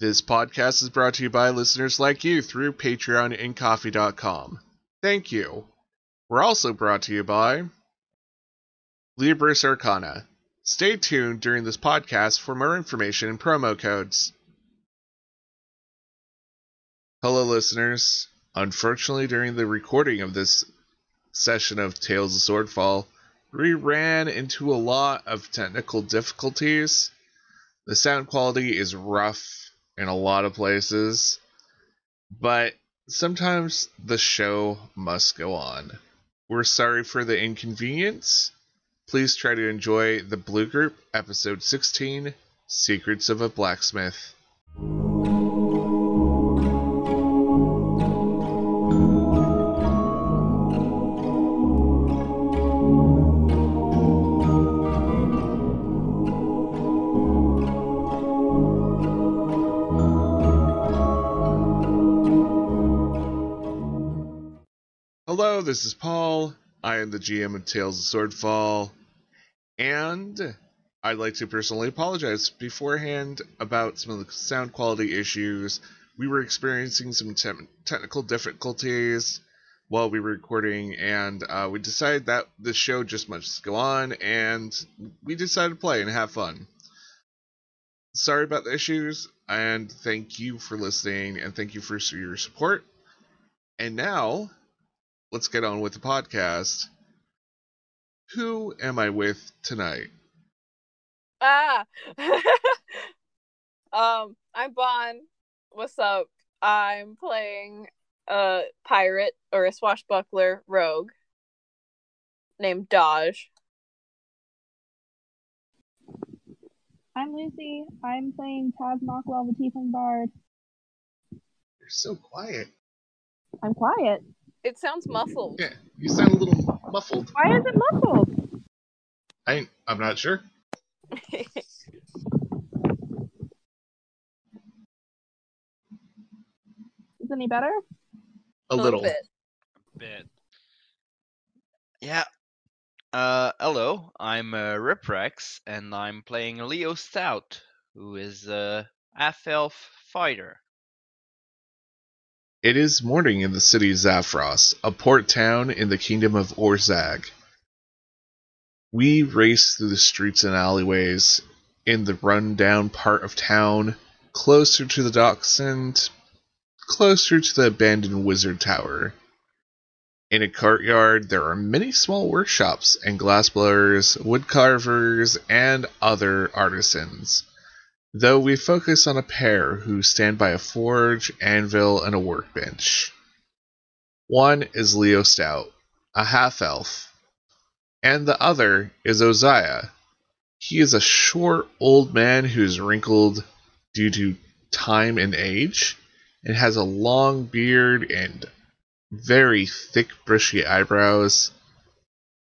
This podcast is brought to you by listeners like you through Patreon and Ko-fi.com. Thank you. We're also brought to you by Libris Arcana. Stay tuned during this podcast for more information and promo codes. Hello, listeners. Unfortunately, during the recording of this session of Tales of Swordfall, we ran into a lot of technical difficulties. The sound quality is rough in a lot of places, but sometimes the show must go on. We're sorry for the inconvenience. Please try to enjoy the Blue Group, episode 16 Secrets of a Blacksmith. This is Paul. I am the GM of Tales of Swordfall, and I'd like to personally apologize beforehand about some of the sound quality issues. We were experiencing some te- technical difficulties while we were recording, and uh, we decided that the show just must go on, and we decided to play and have fun. Sorry about the issues, and thank you for listening, and thank you for your support. And now, let's get on with the podcast. Who am I with tonight? Ah. um, I'm Bon. What's up? I'm playing a pirate or a swashbuckler rogue named Dodge. I'm Lucy. I'm playing Taz Mockwell, the Tiefling Bard. You're so quiet. I'm quiet. It sounds muffled. Yeah, you sound a little muffled. Why is it muffled? I I'm not sure. Is any better? A, little. bit. bit. Yeah. Uh, hello, I'm uh, Riprex, and I'm playing Leo Stout, who is a half elf fighter. It is morning in the city of Zaphros, a port town in the kingdom of Orzag. We race through the streets and alleyways in the run-down part of town, closer to the docks and closer to the abandoned wizard tower. In a courtyard, there are many small workshops and glassblowers, woodcarvers, and other artisans. Though we focus on a pair who stand by a forge, anvil, and a workbench. One is Leo Stout, a half elf, and the other is Oziah. He is a short old man who's wrinkled due to time and age, and has a long beard and very thick, bushy eyebrows.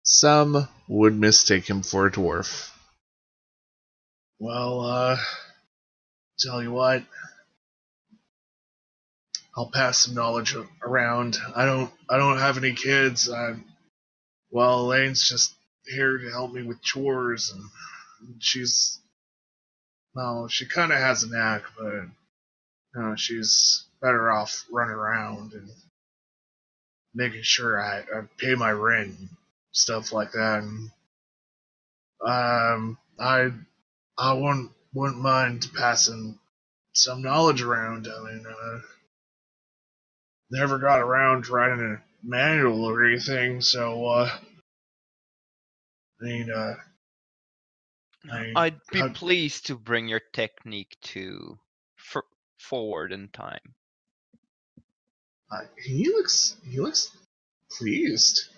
Some would mistake him for a dwarf. Well, uh, tell you what, I'll pass some knowledge around. I don't, I don't have any kids. I, well, Elaine's just here to help me with chores, and she's, well, she kind of has a knack, but you know, she's better off running around and making sure I, I pay my rent and stuff like that. And, um, I, I wouldn't wouldn't mind passing some knowledge around. I mean, uh, never got around to writing a manual or anything, so uh, I mean, uh, I I'd be how- pleased to bring your technique to f- forward in time. uh, he looks he looks pleased.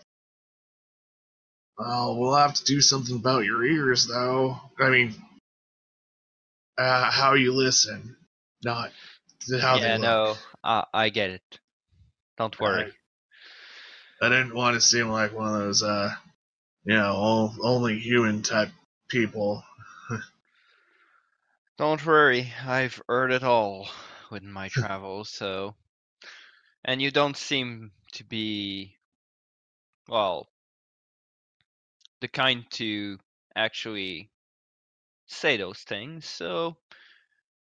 Well, we'll have to do something about your ears, though. I mean, uh, how you listen, not how they yeah, look. no, I I get it. Don't worry. I didn't want to seem like one of those, uh, you know, all, only human type people. Don't worry. I've heard it all with my travels, so. And you don't seem to be, well, the kind to actually say those things, so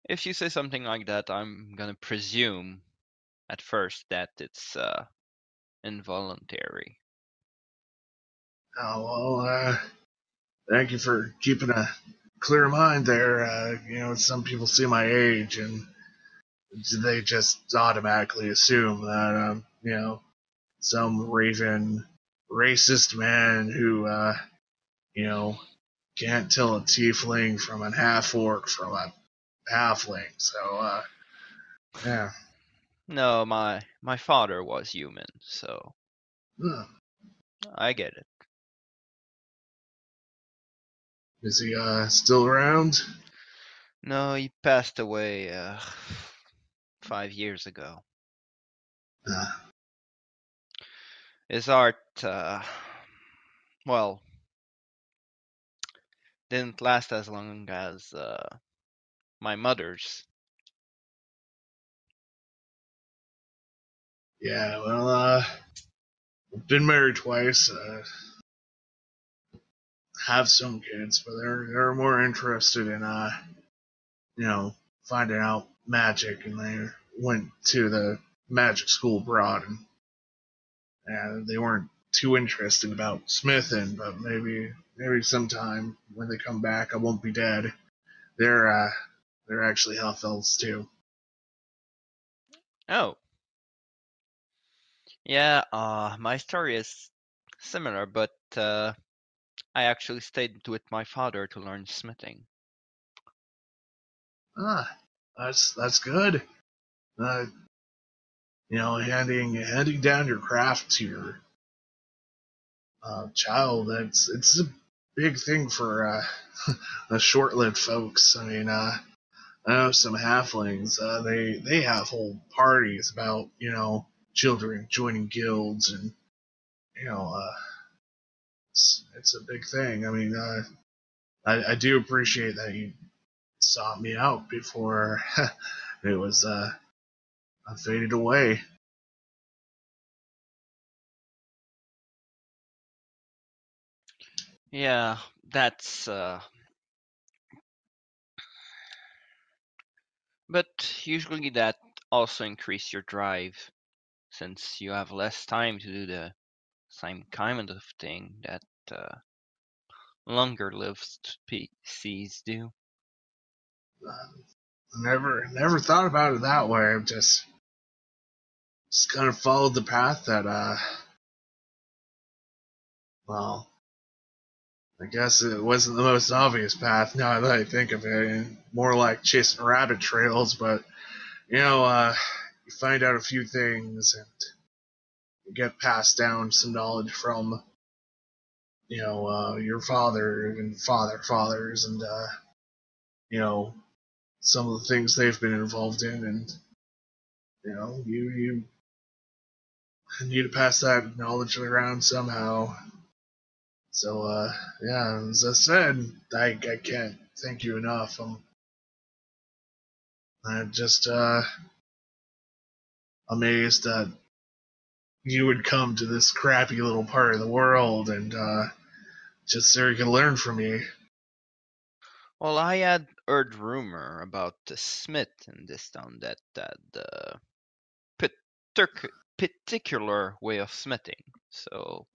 If you say something like that, I'm gonna presume at first that it's uh, involuntary. Oh well, uh, thank you for keeping a clear mind there. Uh, you know, some people see my age and they just automatically assume that um, you know, some raven racist man who uh, you know can't tell a tiefling from a half orc from a halfling. So uh, yeah. No, my my father was human, so Hmm. I get it. Is he uh still around? No, he passed away uh, five years ago. Uh, His art, uh, well, didn't last as long as uh, my mother's. yeah, well, uh, been married twice. Uh, have some kids, but they're they're more interested in uh, you know, finding out magic, and they went to the magic school abroad, and and they weren't too interested about smithing, but maybe maybe sometime when they come back, I won't be dead. They're uh, they're actually half elves too. Oh. Yeah, uh, my story is similar, but uh, I actually stayed with my father to learn smithing. Ah, that's that's good. Uh, you know, handing handing down your craft to your uh, child. That's it's a big thing for uh, the short-lived folks. I mean, uh, I know some halflings. Uh, they they have whole parties about you know children joining guilds and you know uh, it's it's a big thing. I mean, uh, I I do appreciate that you sought me out before it was uh faded away. Yeah, that's uh but usually that also increase your drive since you have less time to do the same kind of thing that uh, longer lived PCs do. Never never thought about it that way. I've just just kind of followed the path that uh well I guess it wasn't the most obvious path now that I think of it. More like chasing rabbit trails, but you know, uh you find out a few things and you get passed down some knowledge from you know, uh your father and father fathers and uh you know, some of the things they've been involved in and you know, you you need to pass that knowledge around somehow. So uh yeah, as I said, I I can't thank you enough. I'm I'm just uh amazed that you would come to this crappy little part of the world and uh just so you can learn from me. Well, I had heard rumor about the smith in this town that had the partic- particular way of smithing. So,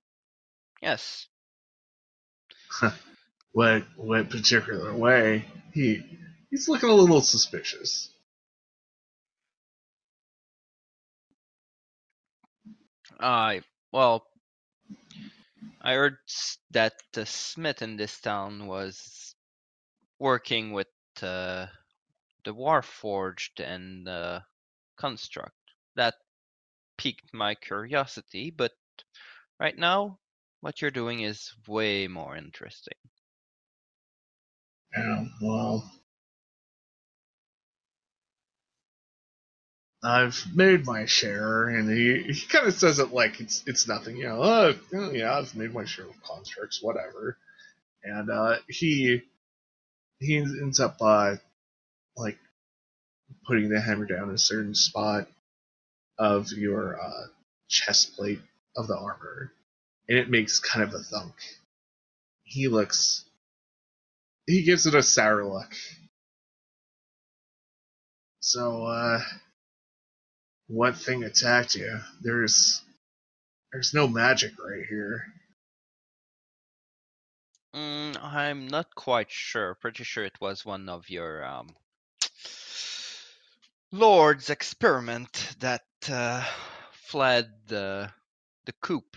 yes, What what particular way? He he's looking a little suspicious. I well, I heard that the smith in this town was working with uh, the Warforged and the Construct. That piqued my curiosity, but right now, what you're doing is way more interesting. Yeah, well, I've made my share, and he, he kind of says it like it's it's nothing, you know. Oh, oh, yeah, I've made my share of constructs, whatever. And uh, he he ends up uh, like putting the hammer down in a certain spot of your uh, chest plate of the armor, and it makes kind of a thunk. He looks. He gives it a sour look. So, uh, what thing attacked you? There's, there's no magic right here. Mm, I'm not quite sure. Pretty sure it was one of your um, Lord's experiment that uh, fled the the coop.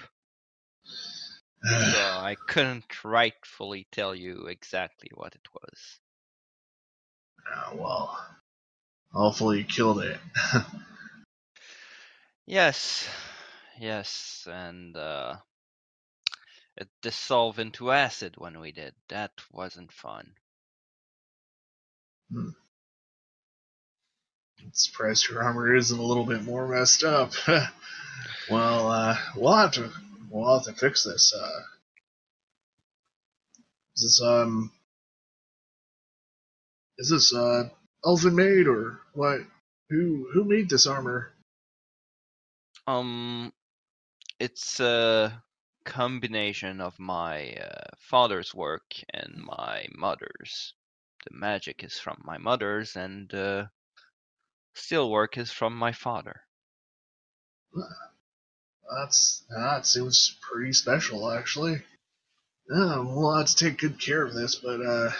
So I couldn't rightfully tell you exactly what it was. Ah, well, hopefully you killed it. Yes, yes, and uh, it dissolved into acid when we did. That wasn't fun. I'm surprised your armor isn't a little bit more messed up. well, uh, we'll have to we'll have to fix this. Uh, is this um is this uh elven made or what? Who who made this armor? Um, it's a combination of my uh, father's work and my mother's. The magic is from my mother's, and uh, steel work is from my father. That's that seems pretty special actually. Yeah, we'll have to take good care of this, but uh,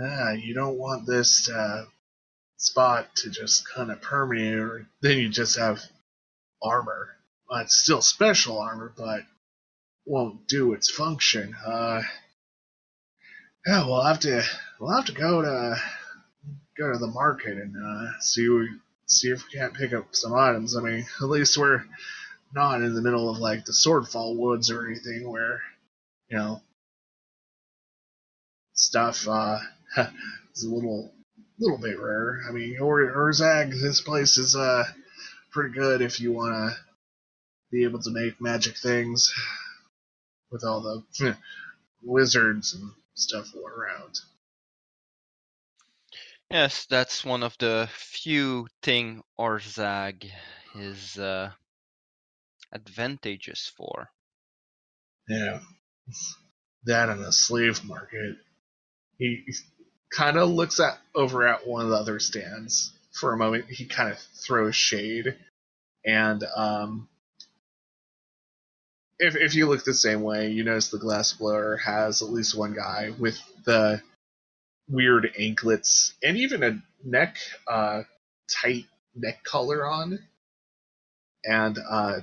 ah, you don't want this uh, spot to just kind of permeate, or then you just have armor. Uh, it's still special armor, but won't do its function. Uh, yeah, we'll have to we'll have to go to go to the market and uh, see see if we can't pick up some items. I mean, at least we're not in the middle of like the Swordfall Woods or anything where you know stuff uh, is a little little bit rare. I mean, or Orzag, this place is uh pretty good if you want to be able to make magic things with all the wizards and stuff around. Yes, that's one of the few thing Orzag is uh, advantageous for. Yeah, that and the slave market. He kind of looks at over at one of the other stands for a moment. He kind of throws shade, and um, if if you look the same way, you notice the glass blower has at least one guy with the weird anklets and even a neck uh, tight neck collar on, and uh,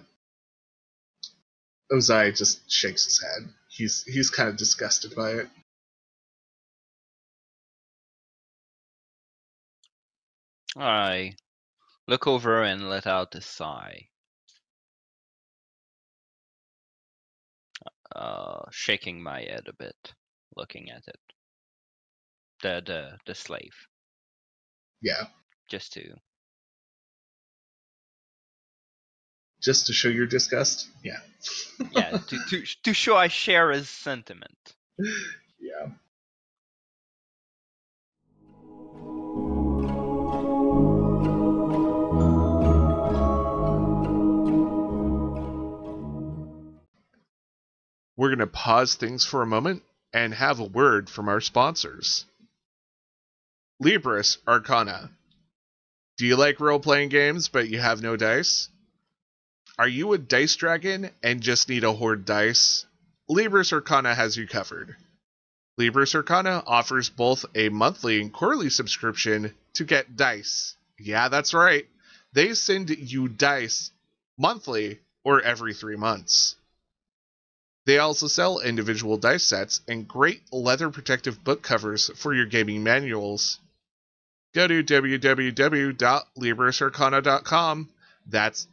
Ozai just shakes his head. He's he's kind of disgusted by it. I look over and let out a sigh. Uh, shaking my head a bit, looking at it. The the the slave, Yeah, just to just to show your disgust. Yeah. yeah to to to show I share his sentiment. yeah. We're going to pause things for a moment and have a word from our sponsors. Libris Arcana. Do you like role playing games but you have no dice? Are you a dice dragon and just need a hoard dice? Libris Arcana has you covered. Libris Arcana offers both a monthly and quarterly subscription to get dice. Yeah, that's right. They send you dice monthly or every three months. They also sell individual dice sets and great leather protective book covers for your gaming manuals. Go to www.librisarcana.com. That's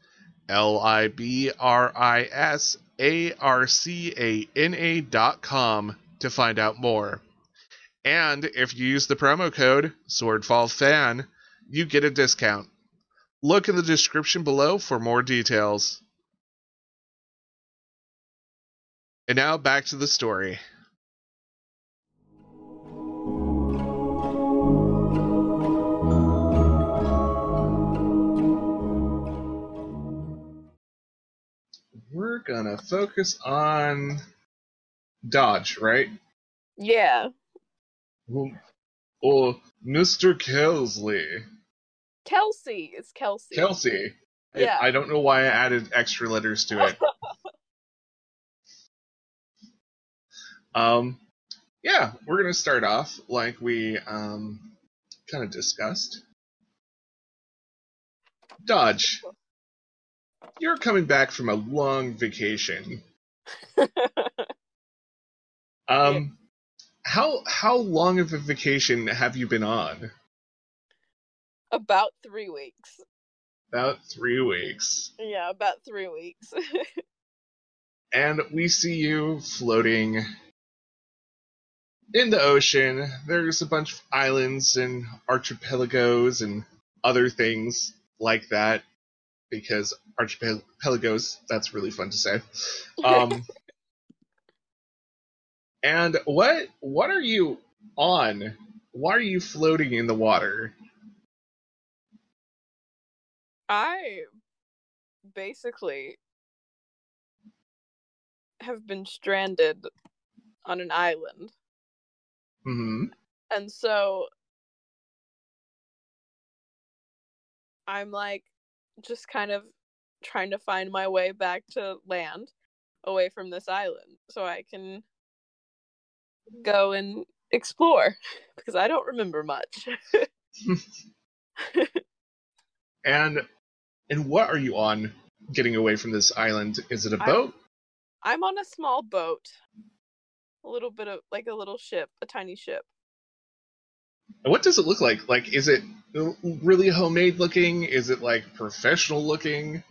L I B R I S A R C A N A dot com to find out more. And if you use the promo code SwordfallFan, you get a discount. Look in the description below for more details. And now back to the story. We're gonna focus on dodge, right? Yeah. Well, Or Mr. Kelsley. Kelsey. It's Kelsey. Kelsey. I- Yeah. I, don't know why I added extra letters to it. um, yeah, we're gonna start off like we um kind of discussed. Dodge, you're coming back from a long vacation. Um, how how long of a vacation have you been on? about three weeks. About three weeks. Yeah, about three weeks. and we see you floating in the ocean. There's a bunch of islands and archipelagos and other things like that because archipelagos that's really fun to say. Um and what what are you on? Why are you floating in the water? I basically have been stranded on an island. hmm And so I'm like just kind of trying to find my way back to land away from this island so I can go and explore because I don't remember much. And and what are you on getting away from this island? Is it a I'm- boat? I'm on a small boat. A little bit of like a little ship, a tiny ship. What does it look like? Like, is it really homemade looking? Is it like professional looking?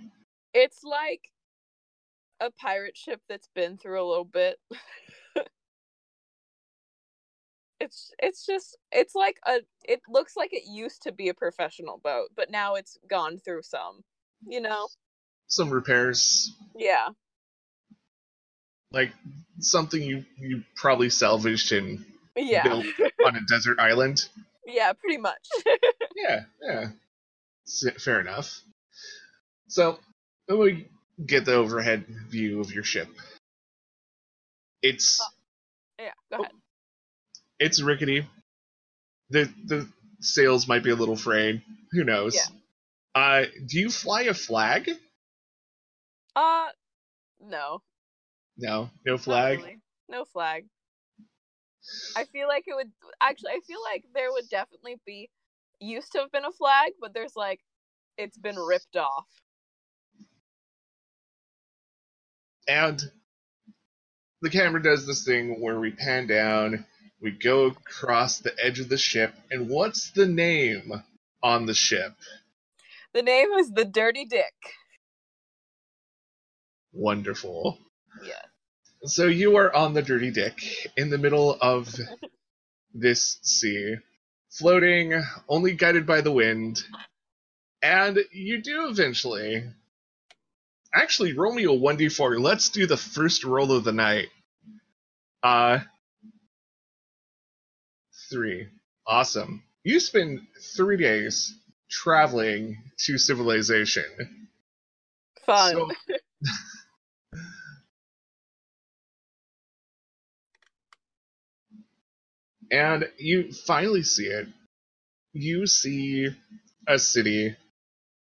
It's like a pirate ship that's been through a little bit. it's it's just it's like a it looks like it used to be a professional boat, but now it's gone through some, you know. Some repairs, Yeah. like something you you probably salvaged and Yeah. built on a desert island. yeah, pretty much. Yeah, yeah, fair enough. So, let me get the overhead view of your ship. It's yeah, go ahead. it's rickety. The the sails might be a little frayed. Who knows? Yeah. Uh, do you fly a flag? Uh no. No, no flag. really. No flag. I feel like it would actually I feel like there would definitely be used to have been a flag, but there's like it's been ripped off. And the camera does this thing where we pan down, we go across the edge of the ship, and what's the name on the ship? The name is the Dirty Dick. Wonderful. Yeah. So you are on the Dirty Dick in the middle of this sea, floating, only guided by the wind, and you do eventually. Actually, roll me a 1d4. Let's do the first roll of the night. Uh, three. Awesome. You spend three days traveling to civilization. Fun. So- and you finally see it. You see a city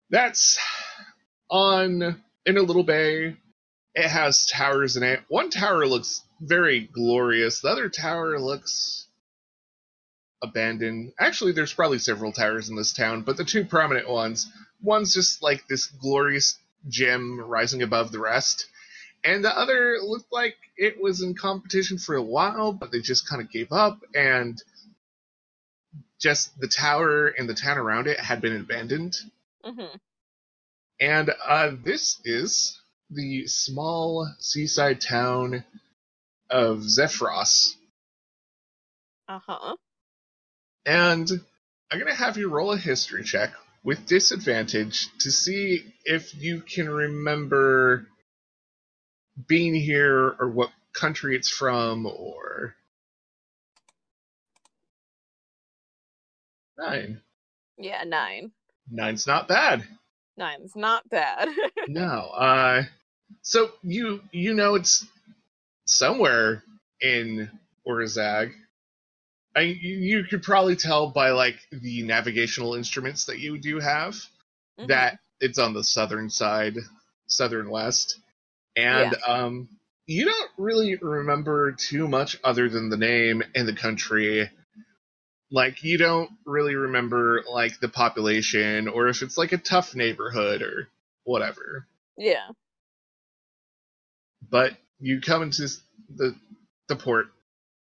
that's on in a little bay. It has towers in it. One tower looks very glorious. The other tower looks abandoned. Actually, there's probably several towers in this town, but the two prominent ones, one's just like this glorious gem rising above the rest, and the other looked like it was in competition for a while, but they just kind of gave up, and just the tower and the town around it had been abandoned. hmm And uh, this is the small seaside town of Zephyros. Uh huh. And I'm going to have you roll a history check with disadvantage to see if you can remember being here or what country it's from or. Nine. Yeah, nine. Nine's not bad. Nine's not bad. No. Uh, so you you know it's somewhere in Orzag. I, you, could probably tell by like the navigational instruments that you do have Mhm. that it's on the southern side, southern west, and um, you don't really remember too much other than the name and the country. Like you don't really remember like the population or if it's like a tough neighborhood or whatever. Yeah. But you come into the the port.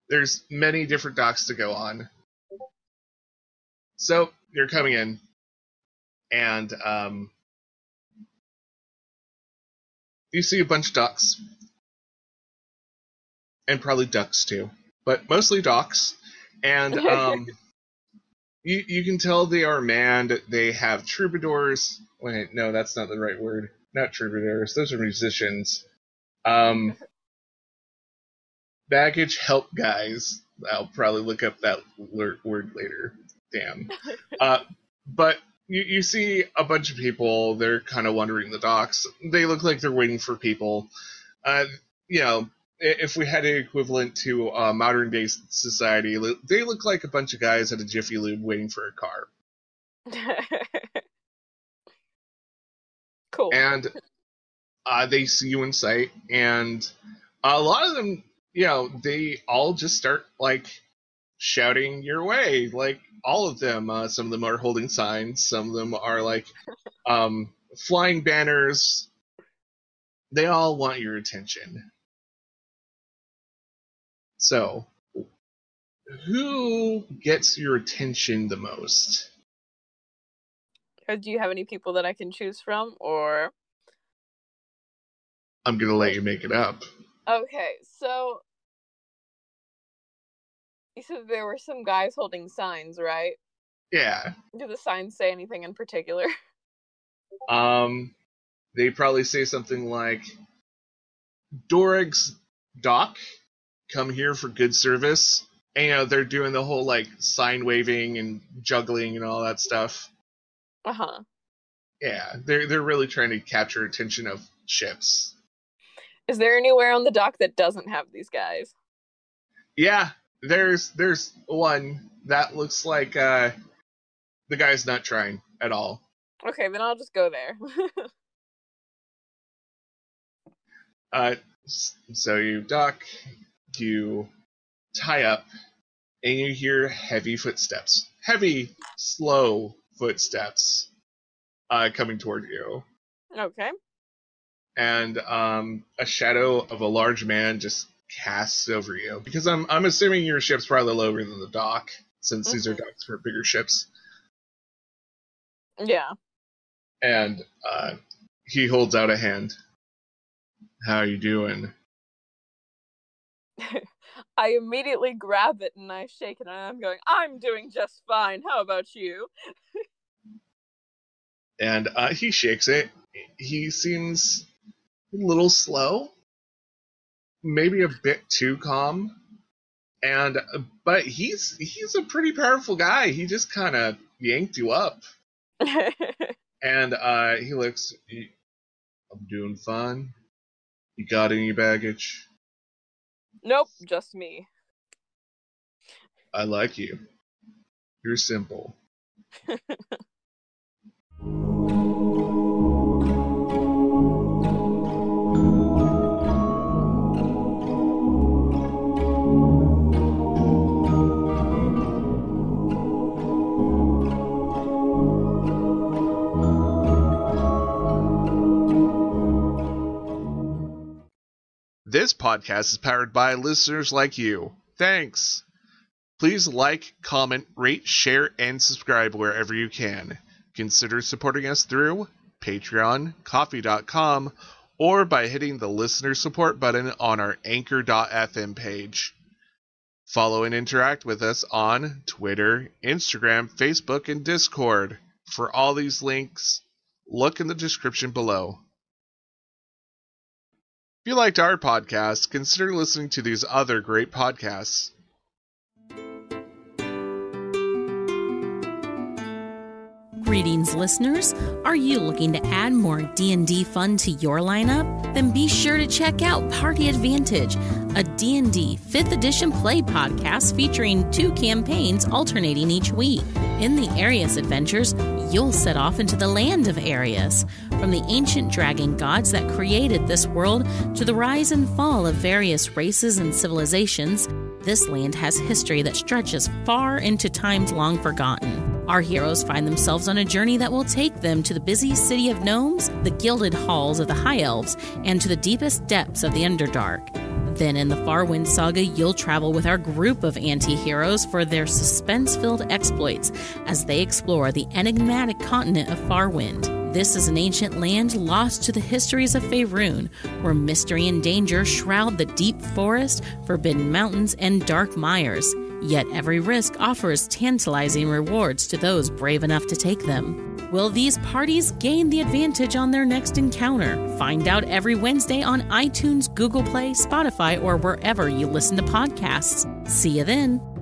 There's many different docks to go on. So you're coming in, and um, you see a bunch of ducks, and probably ducks too, but mostly docks. And um, you you can tell they are manned. They have troubadours. Wait, no, that's not the right word. Not troubadours. Those are musicians. Um, baggage help guys. I'll probably look up that word later. Damn. Uh, but you, you see a bunch of people. They're kind of wandering the docks. They look like they're waiting for people. Uh, you know, if we had an equivalent to uh, modern day society, they look like a bunch of guys at a Jiffy Lube waiting for a car. cool. and uh, they see you in sight, and a lot of them, you know, they all just start like shouting your way, like all of them. Uh, some of them are holding signs, some of them are like um, flying banners. They all want your attention. So, who gets your attention the most? Uh, Do you have any people that I can choose from, or I'm gonna let you make it up. okay? So you said there were some guys holding signs, right? Yeah. Do the signs say anything in particular? Um, they probably say something like, "Dorig's dock, come here for good service." And you know they're doing the whole like sign waving and juggling and all that stuff. Uh huh. Yeah, they're they're really trying to capture attention of ships. Is there anywhere on the dock that doesn't have these guys? Yeah, there's there's one that looks like uh the guy's not trying at all. Okay, then I'll just go there. Uh, so you duck, you tie up, and you hear heavy footsteps. Heavy, slow footsteps uh, coming toward you. okay. And um, a shadow of a large man just casts over you. Because I'm, I'm assuming your ship's probably lower than the dock, since these are Mhm. docks for bigger ships. Yeah. And uh, he holds out a hand. How are you doing? I immediately grab it and I shake it and I'm going, I'm doing just fine. How about you? and uh, he shakes it. He seems a little slow, maybe a bit too calm, and but he's he's a pretty powerful guy. He just kind of yanked you up, and uh, he looks. He, I'm doing fine. You got any baggage? nope, just me. I like you. You're simple. This podcast is powered by listeners like you. Thanks. Please like, comment, rate, share, and subscribe wherever you can. Consider supporting us through Patreon, Ko-fi.com, or by hitting the listener support button on our Anchor.fm page. Follow and interact with us on Twitter, Instagram, Facebook, and Discord. For all these links, look in the description below. If you liked our podcast, consider listening to these other great podcasts. Greetings, listeners. Are you looking to add more D&D fun to your lineup? Then be sure to check out Party Advantage, a D&D 5th edition play podcast featuring two campaigns alternating each week. In the Arius adventures, you'll set off into the land of Arius, from the ancient dragon gods that created this world to the rise and fall of various races and civilizations. This land has history that stretches far into times long forgotten. Our heroes find themselves on a journey that will take them to the busy city of gnomes, the gilded halls of the High Elves, and to the deepest depths of the Underdark. Then in the Farwind saga, you'll travel with our group of anti heroes for their suspense filled exploits as they explore the enigmatic continent of Farwind. This is an ancient land lost to the histories of Faerun, where mystery and danger shroud the deep forest, forbidden mountains, and dark mires. Yet every risk offers tantalizing rewards to those brave enough to take them. Will these parties gain the advantage on their next encounter? Find out every Wednesday on iTunes, Google Play, Spotify, or wherever you listen to podcasts. See you then.